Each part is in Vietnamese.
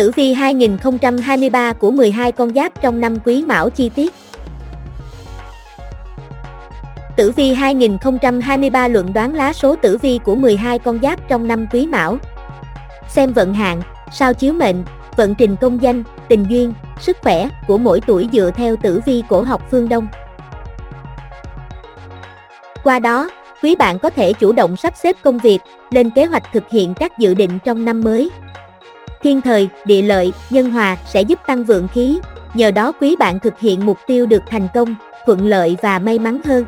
Tử vi 2023 của 12 con giáp trong năm Quý Mão chi tiết. Tử vi 2023 luận đoán lá số tử vi của 12 con giáp trong năm Quý Mão. Xem vận hạn, sao chiếu mệnh, vận trình công danh, tình duyên, sức khỏe của mỗi tuổi dựa theo tử vi cổ học phương Đông. Qua đó, quý bạn có thể chủ động sắp xếp công việc, lên kế hoạch thực hiện các dự định trong năm mới. Thiên thời, địa lợi, nhân hòa sẽ giúp tăng vượng khí, nhờ đó quý bạn thực hiện mục tiêu được thành công, thuận lợi và may mắn hơn.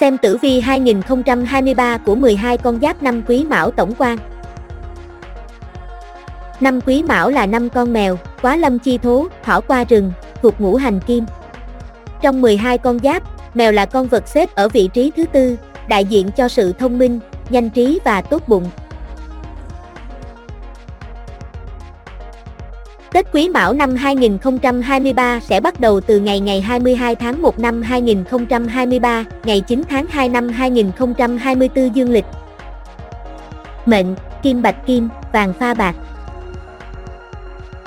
Xem tử vi 2023 của 12 con giáp năm quý mão tổng quan. Năm quý mão là năm con mèo, quá lâm chi thố, thỏ qua rừng, thuộc ngũ hành kim. Trong 12 con giáp, mèo là con vật xếp ở vị trí thứ tư, đại diện cho sự thông minh, nhanh trí và tốt bụng. Tết Quý Mão năm 2023 sẽ bắt đầu từ ngày ngày 22 tháng 1 năm 2023, ngày 9 tháng 2 năm 2024 dương lịch. Mệnh, Kim Bạch Kim, Vàng Pha Bạc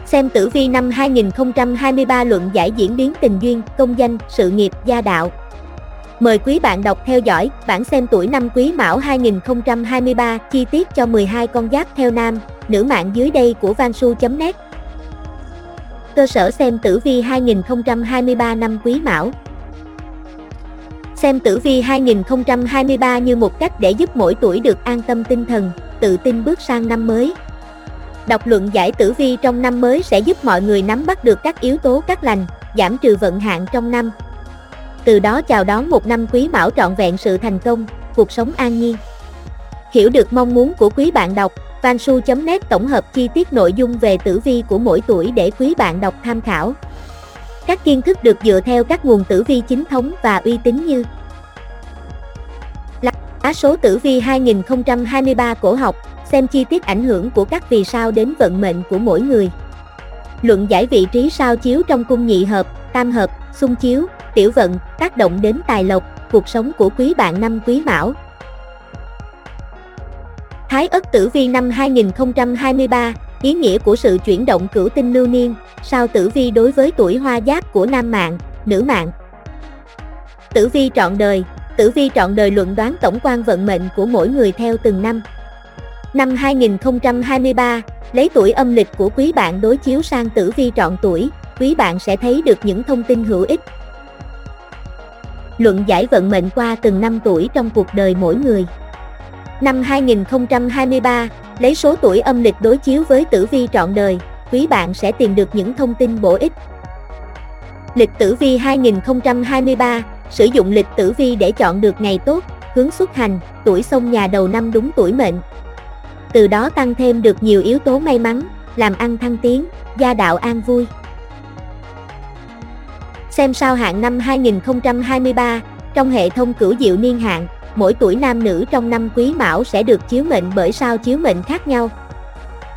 Xem tử vi năm 2023 luận giải diễn biến tình duyên, công danh, sự nghiệp, gia đạo. Mời quý bạn đọc theo dõi bản xem tuổi năm Quý Mão 2023 chi tiết cho 12 con giáp theo nam, nữ mạng dưới đây của vansu.net. Cơ sở xem tử vi 2023 năm Quý Mão. Xem tử vi 2023 như một cách để giúp mỗi tuổi được an tâm tinh thần, tự tin bước sang năm mới. Đọc luận giải tử vi trong năm mới sẽ giúp mọi người nắm bắt được các yếu tố cát lành, giảm trừ vận hạn trong năm. Từ đó chào đón một năm quý mão trọn vẹn sự thành công, cuộc sống an nhiên. Hiểu được mong muốn của quý bạn đọc, Vansu.net tổng hợp chi tiết nội dung về tử vi của mỗi tuổi để quý bạn đọc tham khảo. Các kiến thức được dựa theo các nguồn tử vi chính thống và uy tín như Lá số tử vi 2023 cổ học, xem chi tiết ảnh hưởng của các vì sao đến vận mệnh của mỗi người. Luận giải vị trí sao chiếu trong cung nhị hợp, tam hợp, xung chiếu, tiểu vận, tác động đến tài lộc, cuộc sống của quý bạn năm quý mão. Thái Ất Tử Vi năm 2023, ý nghĩa của sự chuyển động cửu tinh lưu niên, sao tử vi đối với tuổi hoa giáp của nam mạng, nữ mạng. Tử vi trọn đời, tử vi trọn đời luận đoán tổng quan vận mệnh của mỗi người theo từng năm. Năm 2023, lấy tuổi âm lịch của quý bạn đối chiếu sang tử vi trọn tuổi, quý bạn sẽ thấy được những thông tin hữu ích. Luận giải vận mệnh qua từng năm tuổi trong cuộc đời mỗi người. Năm 2023, lấy số tuổi âm lịch đối chiếu với tử vi trọn đời, quý bạn sẽ tìm được những thông tin bổ ích. Lịch tử vi 2023, sử dụng lịch tử vi để chọn được ngày tốt, hướng xuất hành, tuổi xông nhà đầu năm đúng tuổi mệnh. Từ đó tăng thêm được nhiều yếu tố may mắn, làm ăn thăng tiến, gia đạo an vui. Xem sao hạn năm 2023, trong hệ thống cửu diệu niên hạn, mỗi tuổi nam nữ trong năm quý mão sẽ được chiếu mệnh bởi sao chiếu mệnh khác nhau.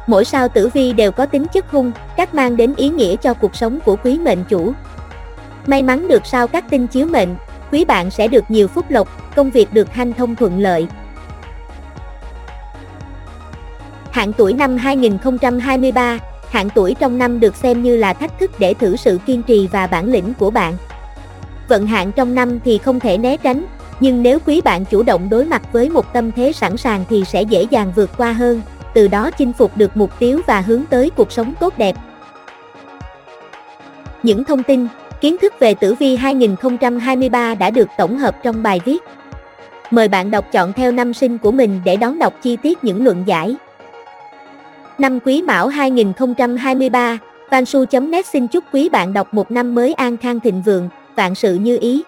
Mỗi sao tử vi đều có tính chất hung, các mang đến ý nghĩa cho cuộc sống của quý mệnh chủ. May mắn được sao các tinh chiếu mệnh, quý bạn sẽ được nhiều phúc lộc, công việc được hanh thông thuận lợi. Hạn tuổi năm 2023, hạn tuổi trong năm được xem như là thách thức để thử sự kiên trì và bản lĩnh của bạn. Vận hạn trong năm thì không thể né tránh, nhưng nếu quý bạn chủ động đối mặt với một tâm thế sẵn sàng thì sẽ dễ dàng vượt qua hơn, từ đó chinh phục được mục tiêu và hướng tới cuộc sống tốt đẹp. Những thông tin, kiến thức về tử vi 2023 đã được tổng hợp trong bài viết. Mời bạn đọc chọn theo năm sinh của mình để đón đọc chi tiết những luận giải. Năm Quý Mão 2023, Vansu.net xin chúc quý bạn đọc một năm mới an khang thịnh vượng, vạn sự như ý.